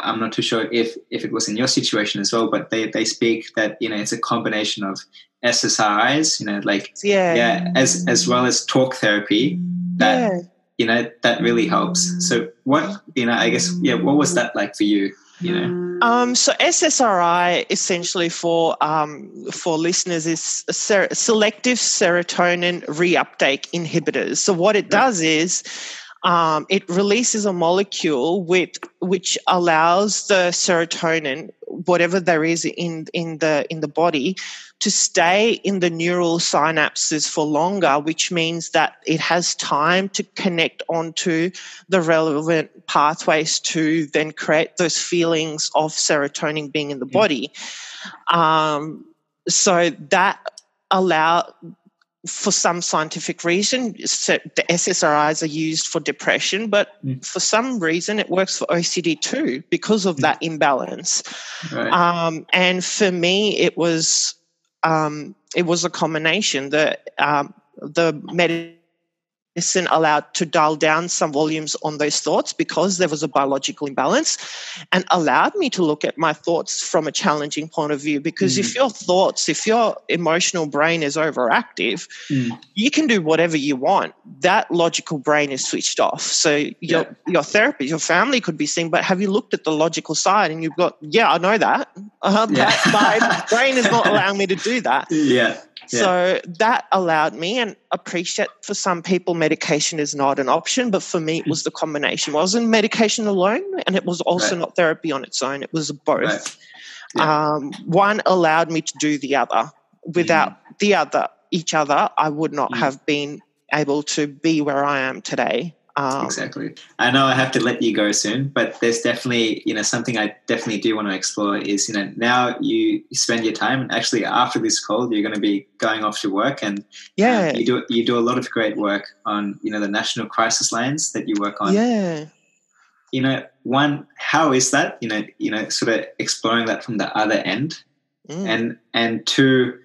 i'm not too sure if if it was in your situation as well but they they speak that you know it's a combination of SSRIs, you know, like yeah, yeah, as as well as talk therapy that yeah. you know that really helps. So what you know, I guess yeah, what was that like for you? You know, um, so SSRI essentially for um, for listeners is ser- selective serotonin reuptake inhibitors. So what it does is um, it releases a molecule with which allows the serotonin, whatever there is in in the in the body, to stay in the neural synapses for longer, which means that it has time to connect onto the relevant pathways to then create those feelings of serotonin being in the body. Um, so that allow for some scientific reason, the SSRIs are used for depression, but mm. for some reason it works for OCD too because of mm. that imbalance. Right. Um, and for me, it was um, it was a combination. The um, the medicine allowed to dial down some volumes on those thoughts because there was a biological imbalance, and allowed me to look at my thoughts from a challenging point of view. Because mm. if your thoughts, if your emotional brain is overactive, mm. you can do whatever you want. That logical brain is switched off. So your yeah. your therapist, your family could be saying, "But have you looked at the logical side?" And you've got, "Yeah, I know that." Uh, yeah. my brain is not allowing me to do that. Yeah. Yeah. So that allowed me, and appreciate for some people, medication is not an option, but for me, it was the combination. It wasn't medication alone, and it was also right. not therapy on its own. It was both. Right. Yeah. Um, one allowed me to do the other. Without mm. the other, each other, I would not mm. have been able to be where I am today. Um, exactly. I know I have to let you go soon, but there's definitely, you know, something I definitely do want to explore is, you know, now you spend your time and actually after this call, you're going to be going off to work and yeah, um, you do, you do a lot of great work on, you know, the national crisis lines that you work on. Yeah. You know, one, how is that, you know, you know, sort of exploring that from the other end mm. and, and two,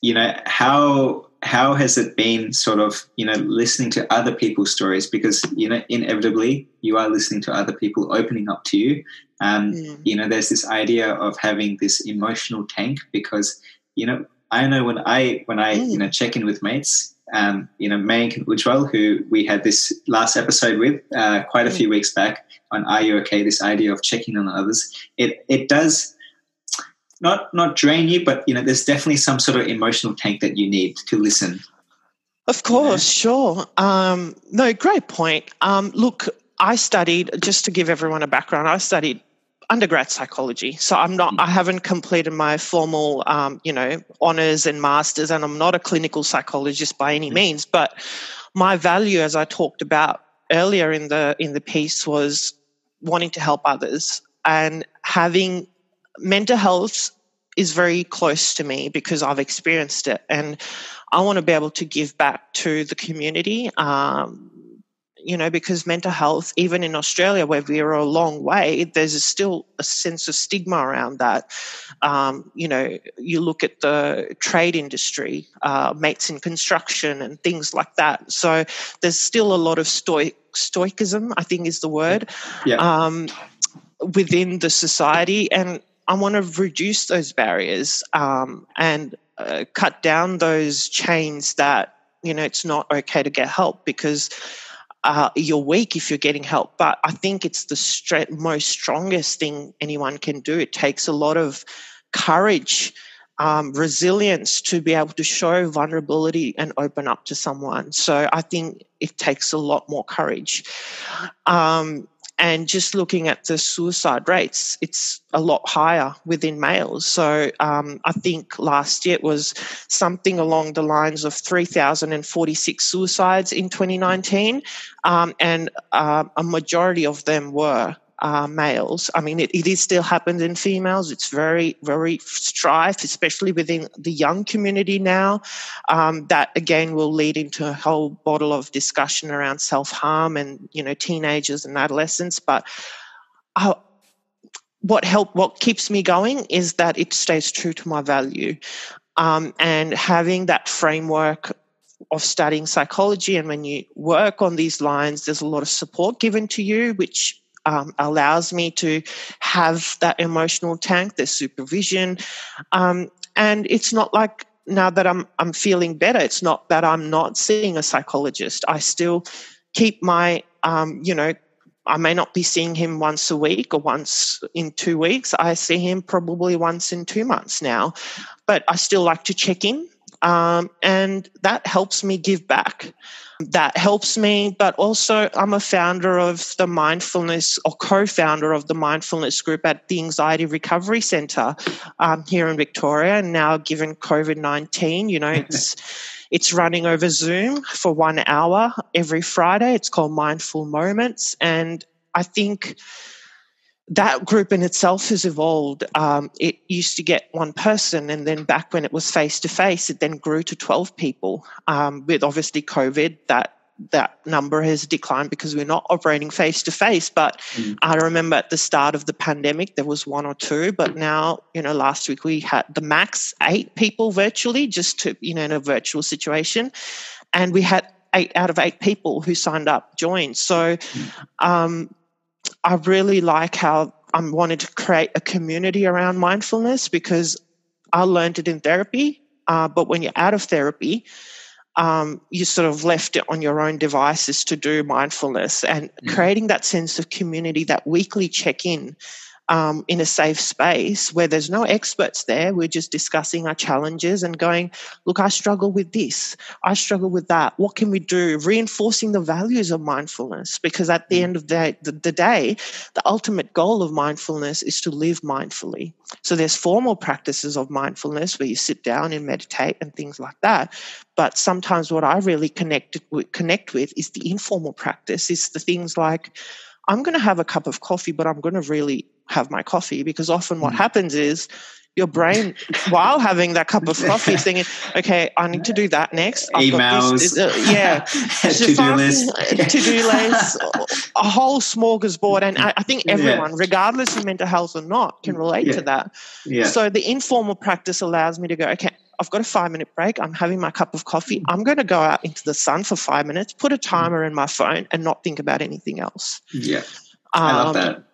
you know, how, how has it been sort of you know listening to other people's stories because you know inevitably you are listening to other people opening up to you um, mm. you know there's this idea of having this emotional tank because you know i know when i when i mm. you know check in with mates um, you know Mayank Ujwal, who we had this last episode with uh, quite a mm. few weeks back on Are You Okay? This idea of checking on others. It it does not not drain you, but you know, there's definitely some sort of emotional tank that you need to listen. Of course, sure. Um, no, great point. Um, look, I studied just to give everyone a background. I studied undergrad psychology, so I'm not. I haven't completed my formal, um, you know, honors and masters, and I'm not a clinical psychologist by any means. But my value, as I talked about earlier in the in the piece, was wanting to help others and having mental health is very close to me because I've experienced it, and I want to be able to give back to the community. Um, you know, because mental health, even in Australia, where we're a long way, there's still a sense of stigma around that. Um, you know, you look at the trade industry, uh, mates in construction, and things like that. So there's still a lot of stoic stoicism, I think is the word, yeah. um, within the society, and I want to reduce those barriers um, and uh, cut down those chains that you know it's not okay to get help because uh, you're weak if you're getting help. But I think it's the stre- most strongest thing anyone can do. It takes a lot of courage, um, resilience to be able to show vulnerability and open up to someone. So I think it takes a lot more courage. Um, and just looking at the suicide rates, it's a lot higher within males. So um, I think last year it was something along the lines of 3,046 suicides in 2019, um, and uh, a majority of them were uh, males. I mean, it, it is still happens in females. It's very, very strife, especially within the young community now. Um, that again will lead into a whole bottle of discussion around self harm and you know teenagers and adolescents. But uh, what help, what keeps me going is that it stays true to my value, um, and having that framework of studying psychology and when you work on these lines there's a lot of support given to you which um, allows me to have that emotional tank, there's supervision. Um, and it's not like now that I'm, I'm feeling better, it's not that I'm not seeing a psychologist. I still keep my, um, you know, I may not be seeing him once a week or once in two weeks. I see him probably once in two months now, but I still like to check in. Um, and that helps me give back that helps me. But also, I'm a founder of the mindfulness or co founder of the mindfulness group at the Anxiety Recovery Centre um, here in Victoria. And now, given COVID 19, you know, it's It's running over Zoom for one hour every Friday. It's called Mindful Moments. And I think that group in itself has evolved. Um, it used to get one person, and then back when it was face to face, it then grew to 12 people. Um, with obviously COVID, that that number has declined because we're not operating face to face. But mm. I remember at the start of the pandemic, there was one or two, but now, you know, last week we had the max eight people virtually, just to, you know, in a virtual situation. And we had eight out of eight people who signed up joined. So, mm. um, I really like how I'm wanting to create a community around mindfulness because I learned it in therapy. Uh, but when you're out of therapy, um, you sort of left it on your own devices to do mindfulness and mm. creating that sense of community, that weekly check in um, in a safe space where there's no experts there. We're just discussing our challenges and going, look, I struggle with this. I struggle with that. What can we do? Reinforcing the values of mindfulness because at the mm. end of the, the, the day, the ultimate goal of mindfulness is to live mindfully. So there's formal practices of mindfulness where you sit down and meditate and things like that. But sometimes what I really connect with, connect with is the informal practice. Is the things like I'm going to have a cup of coffee, but I'm going to really have my coffee because often what mm. happens is your brain, while having that cup of coffee, is thinking, "Okay, I need to do that next." I've Emails, uh, yeah, to do list, to do list, a whole smorgasbord, and I, I think everyone, yeah. regardless of mental health or not, can relate yeah. to that. Yeah. So the informal practice allows me to go, "Okay, I've got a five minute break. I'm having my cup of coffee. I'm going to go out into the sun for five minutes, put a timer in my phone, and not think about anything else." Yeah, I love um, that.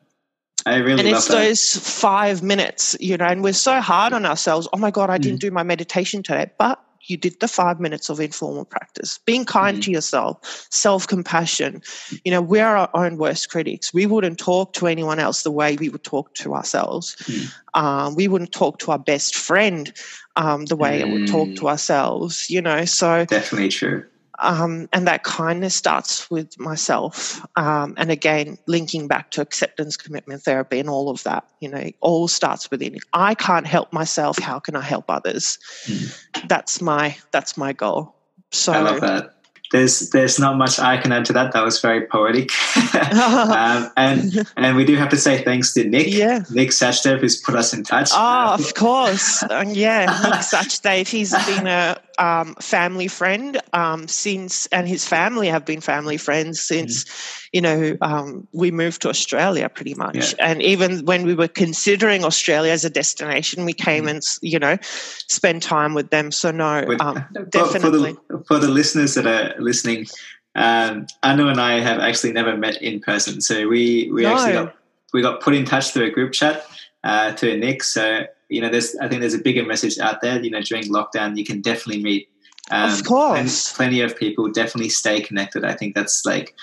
I really and it's that. those five minutes, you know, and we're so hard on ourselves. Oh my God, I didn't mm. do my meditation today. But you did the five minutes of informal practice. Being kind mm. to yourself, self compassion. You know, we're our own worst critics. We wouldn't talk to anyone else the way we would talk to ourselves. Mm. Um, we wouldn't talk to our best friend um, the way mm. it would talk to mm. ourselves, you know. So, definitely true. Um, and that kindness starts with myself. Um, and again, linking back to acceptance, commitment therapy, and all of that, you know, all starts within. I can't help myself. How can I help others? Mm. That's my that's my goal. So I love that there's there's not much I can add to that. That was very poetic, um, and and we do have to say thanks to Nick, yeah. Nick Sachdev, who's put us in touch. Oh, of course, uh, yeah, Nick Sachdev. He's been a um, family friend um, since, and his family have been family friends since. Mm you know, um, we moved to Australia pretty much. Yeah. And even when we were considering Australia as a destination, we came mm. and, you know, spend time with them. So, no, um, definitely. For the, for the, listeners that are listening, um, Anu and I have actually never met in person. So we, we no. actually got, we got put in touch through a group chat uh, to Nick. So, you know, there's, I think there's a bigger message out there. You know, during lockdown, you can definitely meet um, of course. Plenty, of people definitely stay connected. I think that's like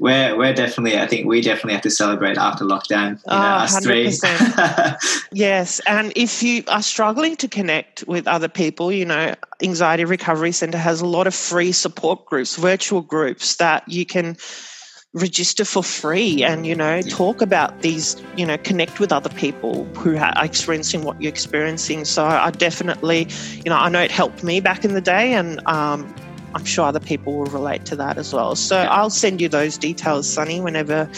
we're we're definitely I think we definitely have to celebrate after lockdown. You know, oh, us 100%. three. yes, and if you are struggling to connect with other people, you know, Anxiety Recovery Centre has a lot of free support groups, virtual groups that you can register for free and you know talk about these you know connect with other people who are experiencing what you're experiencing. So i definitely you know i know it helped me back in the day and um, i'm sure other people will relate to that as well. So i'll send you those details sunny whenever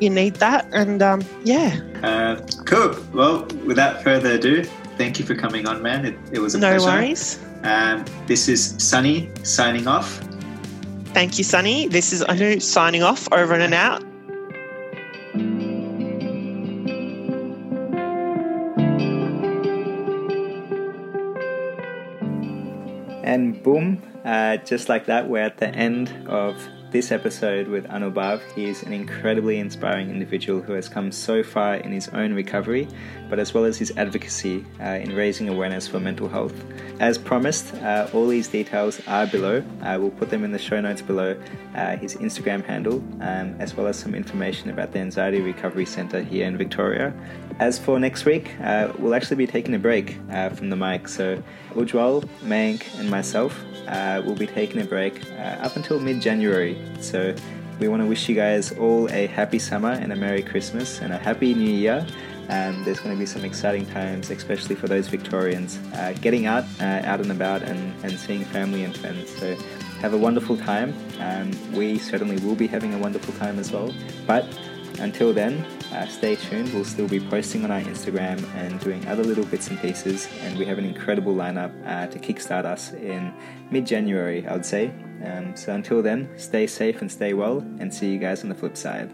you need that. And um, yeah. Uh, cool. Well without further ado thank you for coming on man. It, it was a no pleasure. worries. Um, this is sunny signing off Thank you, Sunny. This is Anu signing off over and out. And boom, uh, just like that, we're at the end of this episode with Anubhav. He is an incredibly inspiring individual who has come so far in his own recovery, but as well as his advocacy uh, in raising awareness for mental health. As promised, uh, all these details are below. Uh, we'll put them in the show notes below uh, his Instagram handle, um, as well as some information about the Anxiety Recovery Centre here in Victoria. As for next week, uh, we'll actually be taking a break uh, from the mic. So, Ujwal, Mayank, and myself will be taking a break up until mid January. So we want to wish you guys all a happy summer and a Merry Christmas and a Happy New Year. Um, there's going to be some exciting times, especially for those Victorians, uh, getting out, uh, out and about, and, and seeing family and friends. So have a wonderful time. Um, we certainly will be having a wonderful time as well. But until then, uh, stay tuned. We'll still be posting on our Instagram and doing other little bits and pieces. And we have an incredible lineup uh, to kickstart us in mid January, I would say. Um, so until then, stay safe and stay well, and see you guys on the flip side.